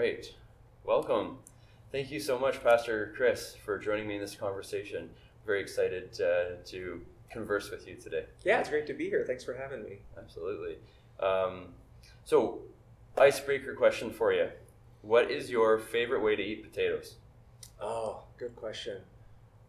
right. Welcome. Thank you so much, Pastor Chris, for joining me in this conversation. Very excited uh, to converse with you today. Yeah, it's great to be here. Thanks for having me. Absolutely. Um, so, icebreaker question for you What is your favorite way to eat potatoes? Oh, good question.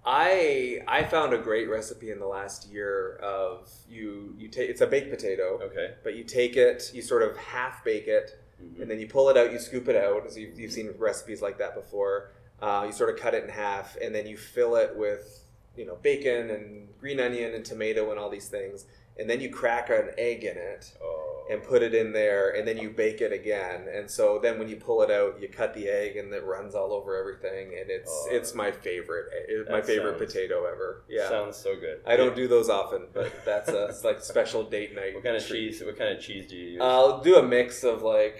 I I found a great recipe in the last year of you you take it's a baked potato, Okay. but you take it, you sort of half bake it, Mhm. and then you pull it out, you scoop it out. As you've, you've seen recipes like that before. Uh, you sort of cut it in half, and then you fill it with you know bacon and green onion and tomato and all these things, and then you crack an egg in it Oh. And put it in there, and then you bake it again. And so then when you pull it out, you cut the egg, and it runs all over everything. And it's Oh. it's my favorite, eh, it's my favorite sounds- potato ever. Yeah, Sounds so good. I don't do those often, but that's a it's like special date night. What kind of treat. cheese? What kind of cheese do you use? I'll do a mix of like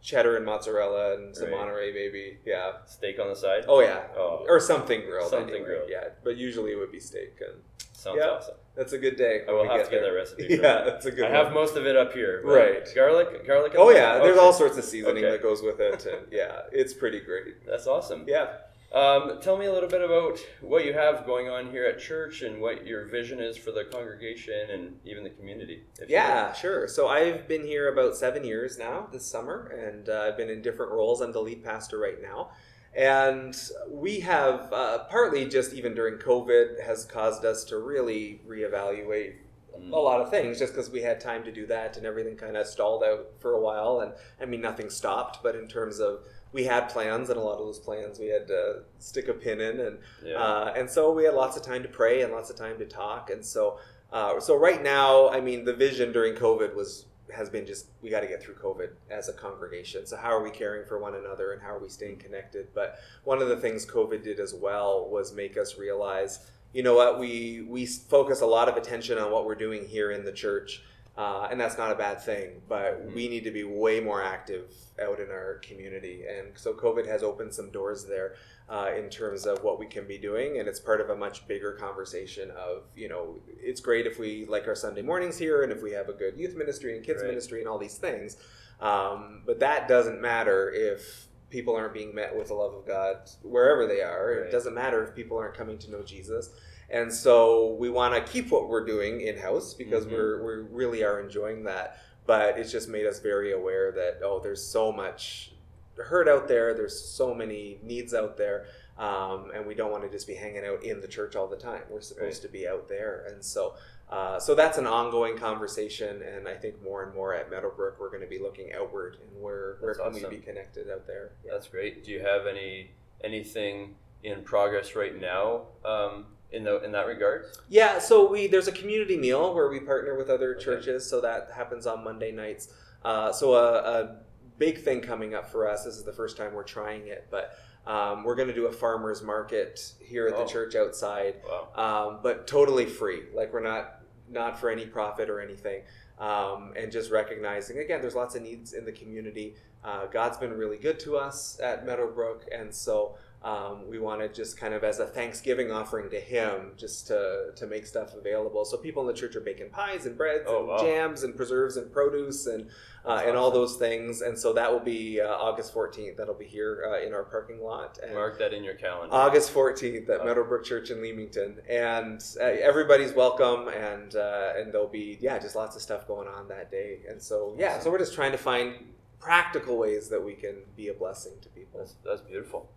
cheddar and mozzarella and some Right. Monterey maybe. Yeah. Steak on the side. Oh yeah. Oh. Or something grilled. Something anyway. grilled. Yeah, but usually it would be steak, and Sounds yeah. awesome. that's a good day. I will have to get there. that recipe. Yeah, that's a good. I one. have most of it up here. Right. Garlic, garlic. Oh yeah, there's all sorts of seasoning Okay. that goes with it, and yeah, it's pretty great. That's awesome. Yeah. Um, tell me a little bit about what you have going on here at church and what your vision is for the congregation and even the community. Yeah, sure. So I've been here about seven years now this summer, and uh, I've been in different roles. I'm the lead pastor right now. And we have, uh, partly just even during COVID, has caused us to really reevaluate Mm. a lot of things just because we had time to do that and everything kind of stalled out for a while. And I mean, nothing stopped, but in terms of we had plans, and a lot of those plans we had to stick a pin in. And Yeah. uh, and so we had lots of time to pray and lots of time to talk. And so, uh, so right now, I mean, the vision during COVID was has been just we got to get through COVID as a congregation. So how are we caring for one another and how are we staying connected? But one of the things COVID did as well was make us realize, you know what, we we focus a lot of attention on what we're doing here in the church. Uh, and that's not a bad thing, but Mhm. we need to be way more active out in our community. And so COVID has opened some doors there uh, in terms of what we can be doing and it's part of a much bigger conversation of you know it's great if we like our sunday mornings here and if we have a good youth ministry and kids Right. ministry and all these things um, but that doesn't matter if people aren't being met with the love of god wherever they are Right. it doesn't matter if people aren't coming to know jesus and so we want to keep what we're doing in house because Mhm. we're we really are enjoying that but it's just made us very aware that oh there's so much hurt out there there's so many needs out there um, and we don't want to just be hanging out in the church all the time we're supposed to be out there and so uh, so that's an ongoing conversation and i think more and more at meadowbrook we're going to be looking outward and where where can awesome. we be connected out there yeah. That's great. Do you have any anything in progress right now um, in the in that regard? Yeah, so we there's a community meal where we partner with other Okay. churches, so that happens on Monday nights. Uh, so a, a big thing coming up for us. This is the first time we're trying it, but um, we're going to do a farmers market here at the Oh. church outside, Wow. um, but totally free. Like we're not not for any profit or anything. Um, and just recognizing again, there's lots of needs in the community. Uh, God's been really good to us at Meadowbrook, and so um, we want to just kind of as a Thanksgiving offering to Him, just to to make stuff available. So people in the church are baking pies and breads Oh, and wow. jams and preserves and produce and uh, and all those things. And so that will be uh, August 14th. That'll be here uh, in our parking lot. And Mark that in your calendar. August 14th at Wow. Meadowbrook Church in Leamington, and uh, everybody's welcome, and uh, and there'll be yeah, just lots of stuff going on that day, and so yeah, so we're just trying to find practical ways that we can be a blessing to people. That's that's beautiful.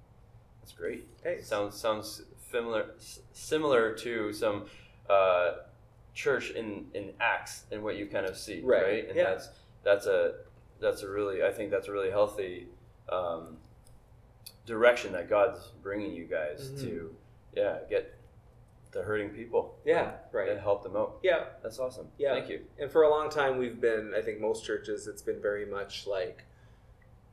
That's great. Hey, Sounds sounds similar similar to some uh, church in in Acts and what you kind of see, Right, right? And yeah. that's that's a that's a really I think that's a really healthy um, direction that God's bringing you guys Mhm. to, yeah, get the hurting people, yeah, right, and help them out. yeah, That's awesome. Yeah. Thank you. and for a long time we've been, I think most churches, it's been very much like.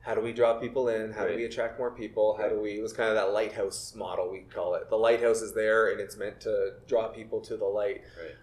How do we draw people in? How do we attract more people? How do we? It was kind of that lighthouse model we call it. The lighthouse is there, and it's meant to draw people to the light.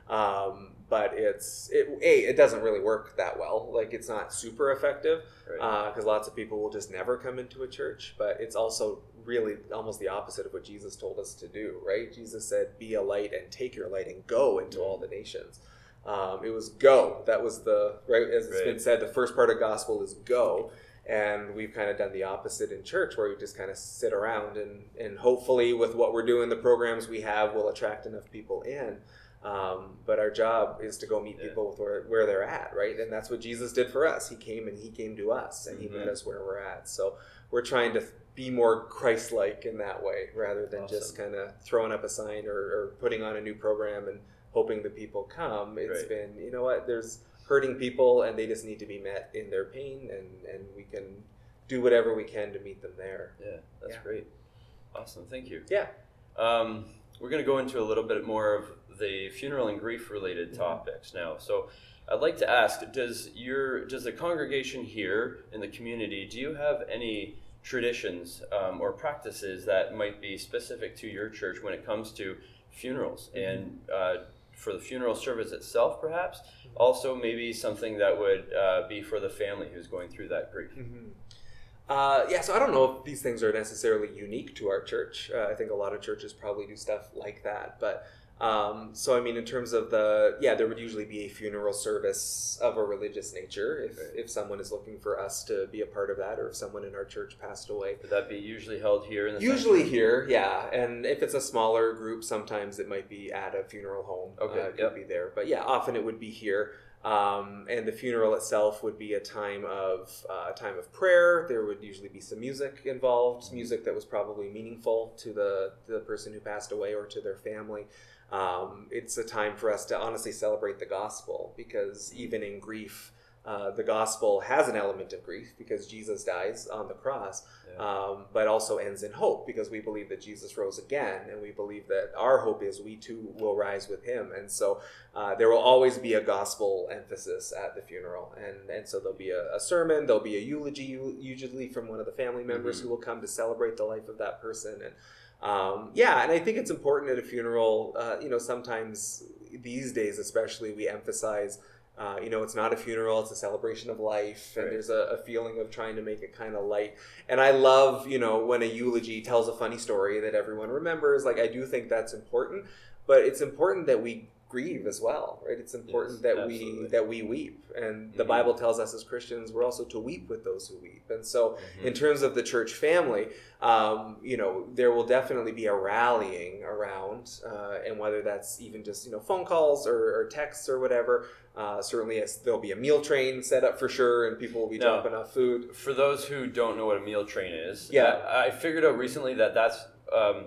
Right. um, but it's it a it doesn't really work that well like it's not super effective Right. because lots of people will just never come into a church but it's also really almost the opposite of what jesus told us to do right jesus said be a light and take your light and go into all the nations um, it was go that was the right as it's been said the first part of gospel is go and we've kind of done the opposite in church where we just kind of sit around and, and hopefully with what we're doing the programs we have will attract enough people in. Um, but our job is to go meet Yeah. people with where, where they're at right? And that's what jesus did for us. He came and he came to us and he Mhm. met us where we're at. So we're trying to be more christ-like in that way rather than just kind of throwing up a sign or, or putting on a new program and hoping the people come. It's Right. been you know what? There's hurting people and they just need to be met in their pain and and we can do whatever we can to meet them there Yeah, that's Yeah. great. Awesome, thank you. Yeah. Um, we're going to go into a little bit more of the funeral and grief related Mhm. topics now. So, I'd like to ask: Does your does the congregation here in the community do you have any traditions um, or practices that might be specific to your church when it comes to funerals Mhm. and uh, for the funeral service itself, perhaps? Also, maybe something that would uh, be for the family who's going through that grief. Mhm. Uh, yeah, so I don't know if these things are necessarily unique to our church. Uh, I think a lot of churches probably do stuff like that. But um, so, I mean, in terms of the, yeah, there would usually be a funeral service of a religious nature if, if someone is looking for us to be a part of that or if someone in our church passed away. Would that be usually held here in the Usually sanctuary? here, yeah. And if it's a smaller group, sometimes it might be at a funeral home. Okay, Uh, it could yep. be there. But yeah, often it would be here. Um, and the funeral itself would be a time of uh, a time of prayer. There would usually be some music involved, music that was probably meaningful to the the person who passed away or to their family. Um, it's a time for us to honestly celebrate the gospel because even in grief, uh, the gospel has an element of grief because Jesus dies on the cross Yeah. um, but also ends in hope because we believe that Jesus rose again, and we believe that our hope is we too will rise with Him. And so uh, there will always be a gospel emphasis at the funeral, and and so there'll be a, a sermon, there'll be a eulogy, usually from one of the family members Mhm. who will come to celebrate the life of that person, and. Um, yeah, and I think it's important at a funeral. Uh, you know, sometimes these days, especially, we emphasize uh, you know, it's not a funeral; it's a celebration of life, and Right. there's a, a feeling of trying to make it kind of light. And I love, you know, when a eulogy tells a funny story that everyone remembers. Like, I do think that's important, but it's important that we grieve as well, right? It's important Yes, that we that we weep, and the Mhm. Bible tells us as Christians we're also to weep with those who weep. And so, Mhm. in terms of the church family, um, you know, there will definitely be a rallying around, uh, and whether that's even just you know phone calls or, or texts or whatever. Uh, certainly, there'll be a meal train set up for sure, and people will be No. dropping off food. For those who don't know what a meal train is, Yeah. I, I figured out recently that that's um,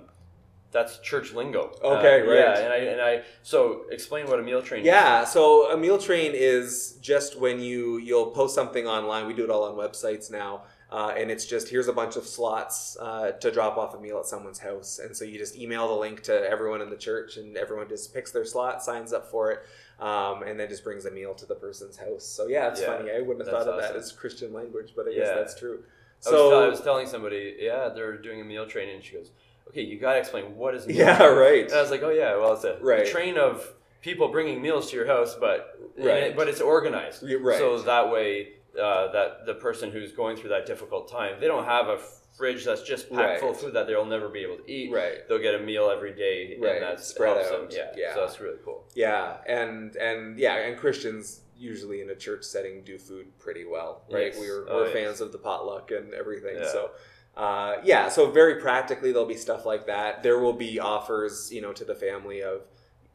that's church lingo. Okay, Uh, right. Yeah, and I and I so explain what a meal train. Is. Yeah, so a meal train is just when you you'll post something online. We do it all on websites now, uh, and it's just here's a bunch of slots uh, to drop off a meal at someone's house, and so you just email the link to everyone in the church, and everyone just picks their slot, signs up for it, um, and then just brings a meal to the person's house. So yeah, it's Yeah, funny. I wouldn't have thought of that as Christian language, but I guess Yeah. that's true. I was, So I was telling somebody, yeah, they're doing a meal train, and she goes, "Okay, you got to explain what is meal yeah, train?" right. And I was like, "Oh yeah, well, it's a, Right. train of people bringing meals to your house, but Right. but it's organized, Yeah, right. So that way, uh, that the person who's going through that difficult time, they don't have a fridge that's just packed Right. full of food that they'll never be able to eat. Right. They'll get a meal every day, Right. and that's Spread helps them. out. Yeah. Yeah. so that's really cool. Yeah, and and yeah, and Christians usually in a church setting do food pretty well, right? Yes. We're, Oh, we're yes. fans of the potluck and everything. Yeah. So, uh, yeah, so very practically there'll be stuff like that. There will be offers, you know, to the family of,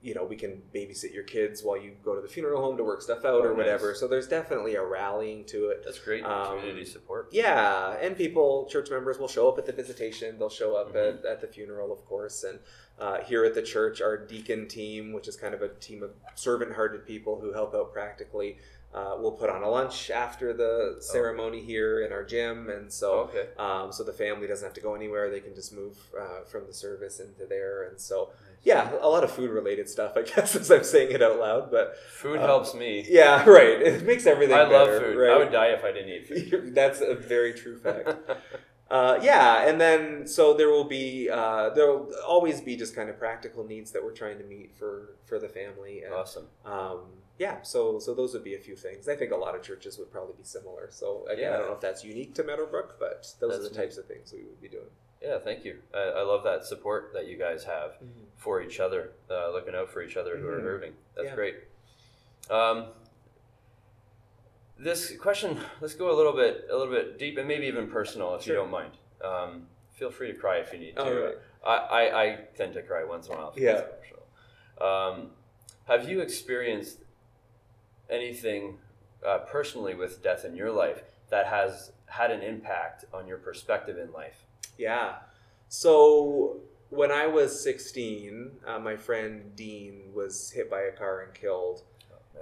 you know, we can babysit your kids while you go to the funeral home to work stuff out Oh, or whatever. So there's definitely a rallying to it. That's great Um, community support. Yeah, and people, church members will show up at the visitation. They'll show up Mhm. at, at the funeral, of course. And uh, here at the church, our deacon team, which is kind of a team of servant hearted people who help out practically, uh, will put on a lunch after the ceremony here in our gym. And so, okay. um, so the family doesn't have to go anywhere. They can just move uh, from the service into there. And so, yeah, a lot of food related stuff, I guess, as I'm saying it out loud. But Food uh, helps me. yeah, right. It makes everything I love better, food. Right? I would die if I didn't eat food. That's a very true fact. Uh, yeah, and then so there will be uh, there will always be just kind of practical needs that we're trying to meet for for the family. And, awesome. um, yeah, so so those would be a few things. I think a lot of churches would probably be similar. So again, I don't know if that's unique to Meadowbrook, but those are That's the types of things we would be doing. Yeah, thank you. I, I love that support that you guys have for each other, uh, looking out for each other who are Mhm. hurting. That's Yeah. great. Um, this question, let's go a little bit, a little bit deep, and maybe even personal, if Sure. you don't mind. Um, feel free to cry if you need to. Right. I, I, I tend to cry once in a while. Yeah. Um, have you experienced anything uh, personally with death in your life that has had an impact on your perspective in life? Yeah. So when I was 16, uh, my friend Dean was hit by a car and killed,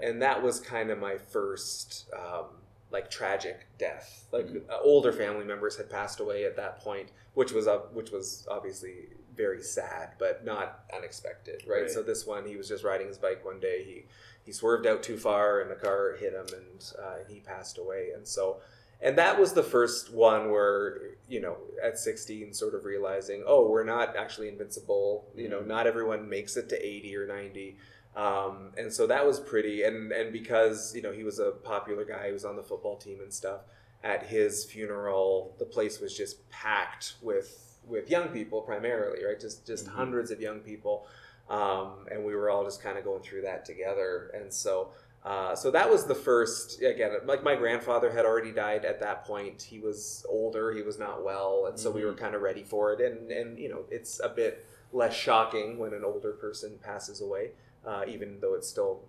and that was kind of my first um, like tragic death. Like Mhm. uh, older family members had passed away at that point, which was uh, which was obviously very sad, but not unexpected, right? Right. So this one, he was just riding his bike one day. He he swerved out too far, and the car hit him, and uh, he passed away. And so and that was the first one where you know at 16 sort of realizing oh we're not actually invincible you know Mhm. not everyone makes it to 80 or 90 um, and so that was pretty and and because you know he was a popular guy he was on the football team and stuff at his funeral the place was just packed with with young people primarily right? Just just Mhm. hundreds of young people. Um, and we were all just kind of going through that together. And so uh, so that was the first again like my grandfather had already died at that point. He was older he was not well and so we were Mhm. kind of ready for it. And and you know it's a bit less shocking when an older person passes away uh, even though it's still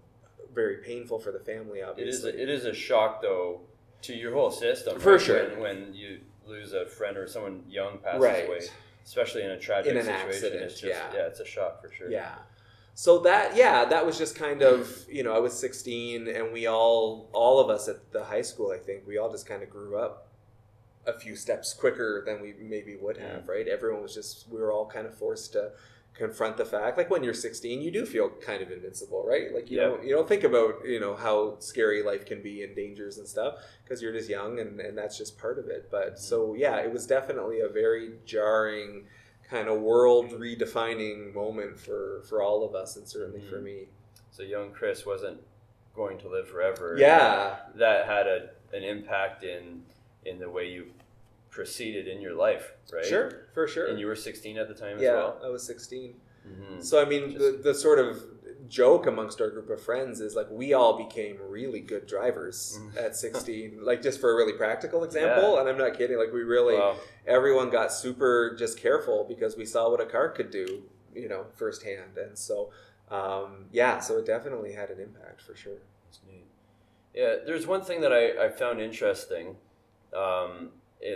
very painful for the family It is obviously a, it is a shock though to your whole system. For right? sure. When, when you lose a friend or someone young passes Right. away, especially in a tragic In an situation, accident, it's just yeah. it's a shock for sure. Yeah. So that yeah, that was just kind of you know I was 16 and we all all of us at the high school I think we all just kind of grew up a few steps quicker than we maybe would have right. Everyone was just we were all kind of forced to confront the fact like when you're 16 you do feel kind of invincible right like you Yeah. don't you don't think about you know how scary life can be and dangers and stuff because you're just young and, and that's just part of it but so yeah it was definitely a very jarring kind of world redefining moment for for all of us and certainly for Mhm. me So young Chris wasn't going to live forever. yeah That had a, an impact in in the way you proceeded in your life, right? sure for sure And you were 16 at the time yeah as well. i was 16 hmm so i mean the, the sort of joke amongst our group of friends is like we all became really good drivers Mhm. at 16 like just for a really practical example and i'm not kidding like we really Wow. everyone got super just careful because we saw what a car could do you know firsthand and so um, yeah so it definitely had an impact for sure That's neat. Yeah, there's one thing that I, I found interesting um,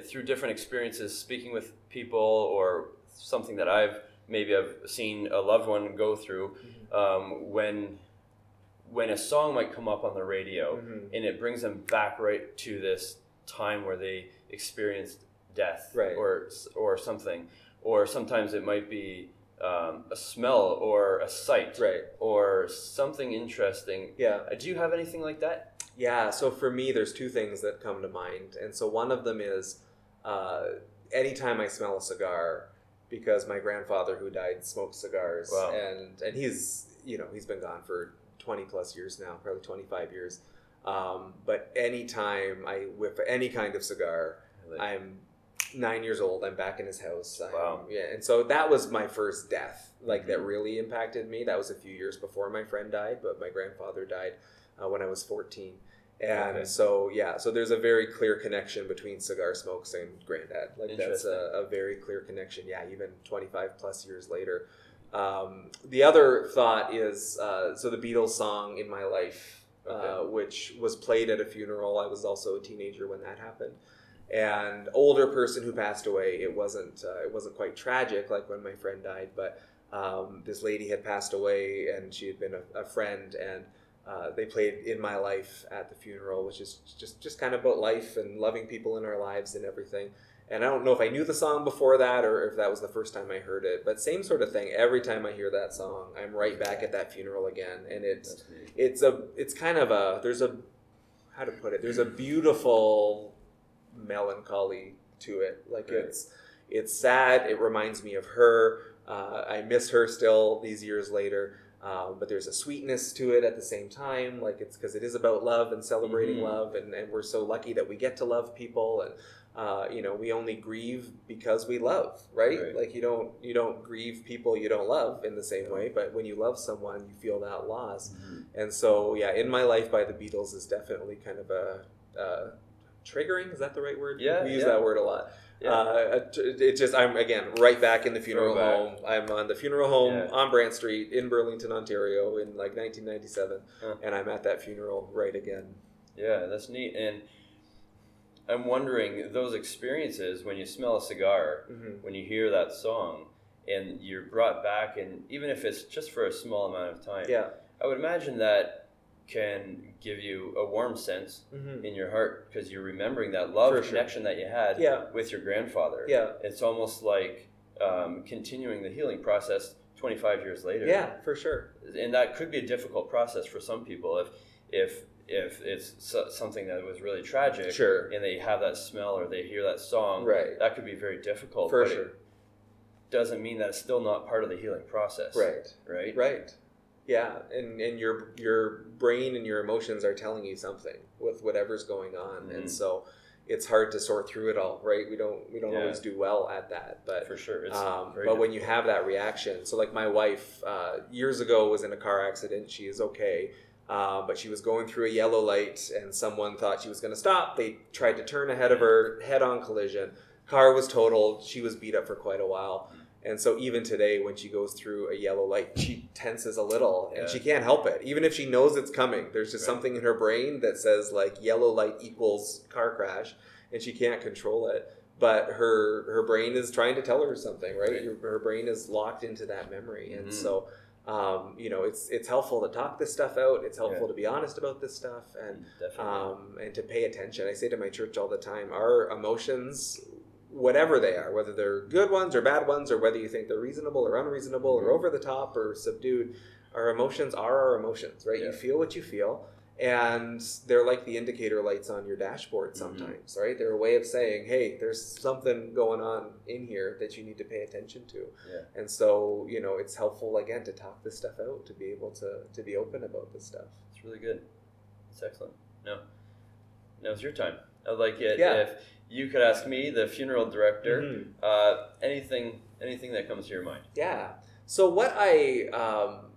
through different experiences, speaking with people, or something that I've maybe I've seen a loved one go through. Um, when when a song might come up on the radio, Mhm. and it brings them back right to this time where they experienced death, Right. or or something, or sometimes it might be um, a smell or a sight, right or something interesting. yeah Uh, Do you have anything like that? Yeah, so for me, there's two things that come to mind. And so one of them is uh, anytime I smell a cigar, because my grandfather who died smoked cigars. Wow. And, and he's, you know, he's been gone for 20 plus years now, probably 25 years. Um, but anytime I whip any kind of cigar, Like, I'm nine years old. I'm back in his house. I'm- Wow. yeah, and so that was my first death, like that Mhm. really impacted me. That was a few years before my friend died, but my grandfather died uh, when I was 14. And Okay. so yeah, so there's a very clear connection between cigar smokes and granddad. Like that's a, a very clear connection. Yeah, even 25 plus years later. Um, the other thought is uh, so the Beatles song "In My Life," uh, which was played at a funeral. I was also a teenager when that happened, and older person who passed away. It wasn't uh, it wasn't quite tragic like when my friend died, but um, this lady had passed away and she had been a, a friend and. Uh, they played "In My Life" at the funeral, which is just just kind of about life and loving people in our lives and everything. And I don't know if I knew the song before that or if that was the first time I heard it, but same sort of thing. Every time I hear that song, I'm right back at that funeral again, and it's it's a it's kind of a there's a how to put it there's a beautiful melancholy to it like Right. it's it's sad it reminds me of her uh, i miss her still these years later um, but there's a sweetness to it at the same time like it's because it is about love and celebrating Mhm. love and, and we're so lucky that we get to love people and uh, you know we only grieve because we love right? Right. like you don't you don't grieve people you don't love in the same way but when you love someone you feel that loss Mhm. and so, yeah, In My Life by the Beatles is definitely kind of a uh, triggering. Is that the right word? Yeah, we use yeah. that word a lot. Yeah. Uh, it just I'm again right back in the funeral Throwback. home. I'm on the funeral home Yeah. on Brant Street in Burlington, Ontario, in like 1997, Huh. and I'm at that funeral right again. Yeah, that's neat. And I'm wondering those experiences when you smell a cigar, hmm when you hear that song, and you're brought back, and even if it's just for a small amount of time, Yeah. I would imagine that can give you a warm sense hmm in your heart because you're remembering that love sure. connection that you had Yeah. with your grandfather. Yeah. It's almost like um, continuing the healing process 25 years later. Yeah, for sure. and that could be a difficult process for some people if if if it's so, something that was really tragic Sure. and they have that smell or they hear that song Right. that could be very difficult For sure. doesn't mean that it's still not part of the healing process Right. right Right. Yeah, and and your your brain and your emotions are telling you something with whatever's going on, Mhm. and so it's hard to sort through it all. Right? We don't we don't Yeah. always do well at that, but for sure it's um, but when you have that reaction, so like my wife uh, years ago was in a car accident. She is okay, uh, but she was going through a yellow light, and someone thought she was going to stop. They tried to turn ahead of her, head-on collision. Car was totaled. She was beat up for quite a while. And so even today, when she goes through a yellow light, she tenses a little, and Yeah. she can't help it. Even if she knows it's coming, there's just Right. something in her brain that says like yellow light equals car crash, and she can't control it but her her brain is trying to tell her something right, Right. Your- her brain is locked into that memory and Mhm. so um, you know it's it's helpful to talk this stuff out it's helpful Yeah. to be honest about this stuff and um, and to pay attention i say to my church all the time our emotions whatever they are whether they're good ones or bad ones or whether you think they're reasonable or unreasonable or Mhm. over the top or subdued our emotions are our emotions right Yeah. you feel what you feel and they're like the indicator lights on your dashboard Mhm. sometimes right they're a way of saying hey there's something going on in here that you need to pay attention to Yeah. and so you know it's helpful again to talk this stuff out to be able to to be open about this stuff it's really good it's excellent no now it's your time i'd like it Yeah. if you could ask me the funeral director Mhm. uh, anything anything that comes to your mind Yeah. So what I um,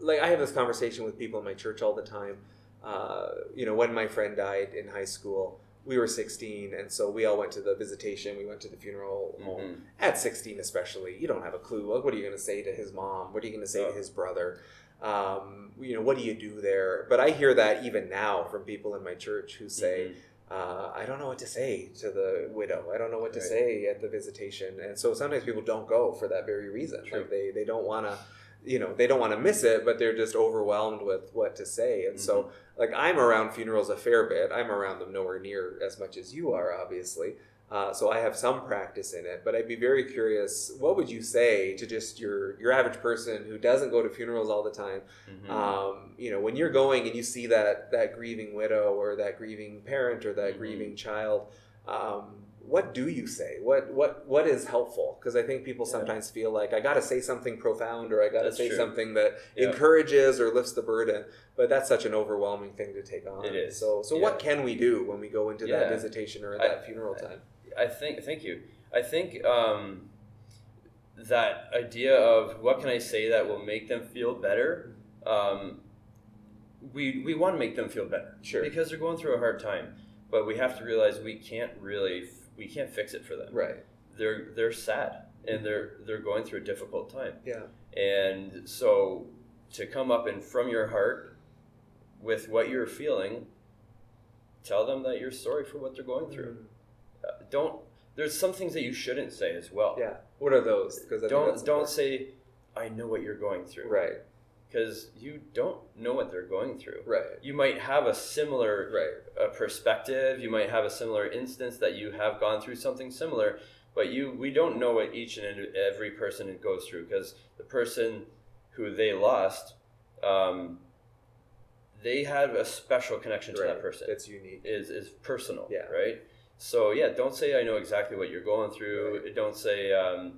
like, I have this conversation with people in my church all the time. Uh, you know, when my friend died in high school, we were 16, and so we all went to the visitation. We went to the funeral home. Mhm. At 16, especially, you don't have a clue. Like, what are you going to say to his mom? What are you going to say Oh. to his brother? Um, you know, what do you do there? But I hear that even now from people in my church who say, Mhm. Uh, I don't know what to say to the widow. I don't know what to Right. say at the visitation, and so sometimes people don't go for that very reason. True. Like they they don't want to, you know, they don't want to miss it, but they're just overwhelmed with what to say. And so, Mm-hmm. like I'm around funerals a fair bit. I'm around them nowhere near as much as you are, obviously. Uh, so I have some practice in it, but I'd be very curious. What would you say to just your your average person who doesn't go to funerals all the time? Mhm. um, you know when you're going and you see that that grieving widow or that grieving parent or that Mhm. grieving child um, what do you say what what what is helpful because i think people Yeah. sometimes feel like i got to say something profound or i got to say true. something that Yeah. encourages or lifts the burden but that's such an overwhelming thing to take on It is. so so Yeah. what can we do when we go into that visitation or I- that funeral time I think, thank you. I think um, that idea of what can I say that will make them feel better. Um, we we want to make them feel better, Sure. because they're going through a hard time. But we have to realize we can't really we can't fix it for them. right They're they're sad and they're they're going through a difficult time. yeah And so to come up and from your heart with what you're feeling, tell them that you're sorry for what they're going through. Uh, don't. There's some things that you shouldn't say as well. yeah what are those because Don't don't say, "I know what you're going through," right Because you don't know what they're going through. right You might have a similar right uh, perspective. You might have a similar instance that you have gone through something similar, but you we don't know what each and every person goes through because the person who they lost, um, they have a special connection to right that person. it's unique is is personal. Yeah. Right. So yeah, don't say I know exactly what you're going through. Don't say, um,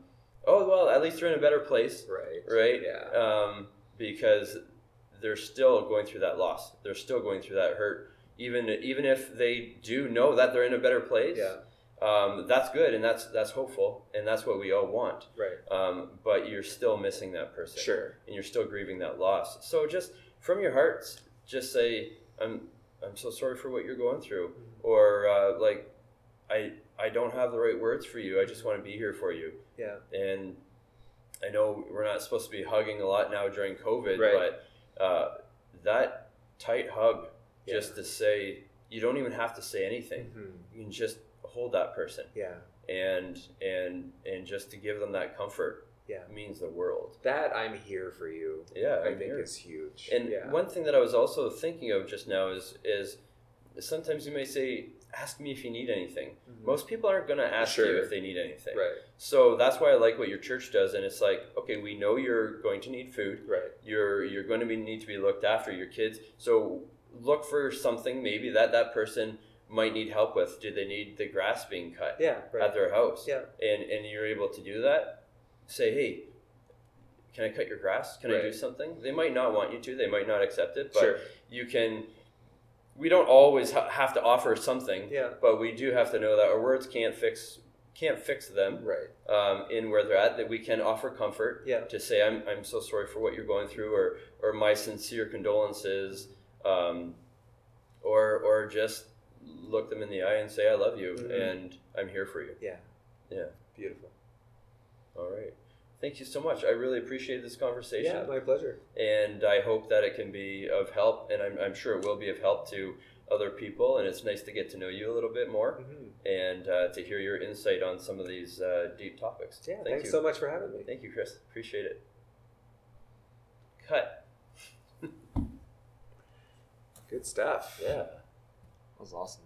oh well, at least you're in a better place, right right? yeah Um, because they're still going through that loss. They're still going through that hurt. Even even if they do know that they're in a better place, yeah um, that's good and that's that's hopeful and that's what we all want. right Um, but you're still missing that person sure and you're still grieving that loss. So just from your hearts, just say, "I'm I'm so sorry for what you're going through, Mm-hmm. or uh, like, I I don't have the right words for you. I just want to be here for you. Yeah. And I know we're not supposed to be hugging a lot now during COVID, Right. but uh, that tight hug, Yeah. just to say, you don't even have to say anything. Mhm. You can just hold that person, Yeah. and and and just to give them that comfort Yeah. means the world. That I'm here for you. Yeah, I I'm think here. is huge. And yeah. one thing that I was also thinking of just now is is sometimes you may say, "Ask me if you need anything." Mhm. Most people aren't going to ask you if they need anything. right. So that's why I like what your church does, and it's like, okay, we know you're going to need food. Right. You're you're going to be need to be looked after your kids. So look for something maybe that that person might need help with. Do they need the grass being cut Yeah. Right. at their house? Yeah. And and you're able to do that. Say, hey. Can I cut your grass? Can I do something? They might not want you to. They might not accept it. But sure. you can. We don't always ha- have to offer something, Yeah. but we do have to know that our words can't fix can't fix them Right. um, in where they're at. That we can offer comfort Yeah. to say, "I'm I'm so sorry for what you're going through," or or my sincere condolences, um, or or just look them in the eye and say, "I love you," Mhm. and I'm here for you. Yeah. Yeah. Beautiful. All right. Thank you so much. I really appreciate this conversation. Yeah. My pleasure. and I hope that it can be of help, and I'm, I'm sure it will be of help to other people. And it's nice to get to know you a little bit more hmm and uh, to hear your insight on some of these uh, deep topics. Yeah. Thank thanks you. so much for having me. Thank you, Chris. Appreciate it. Cut. Good stuff. Yeah. That was awesome.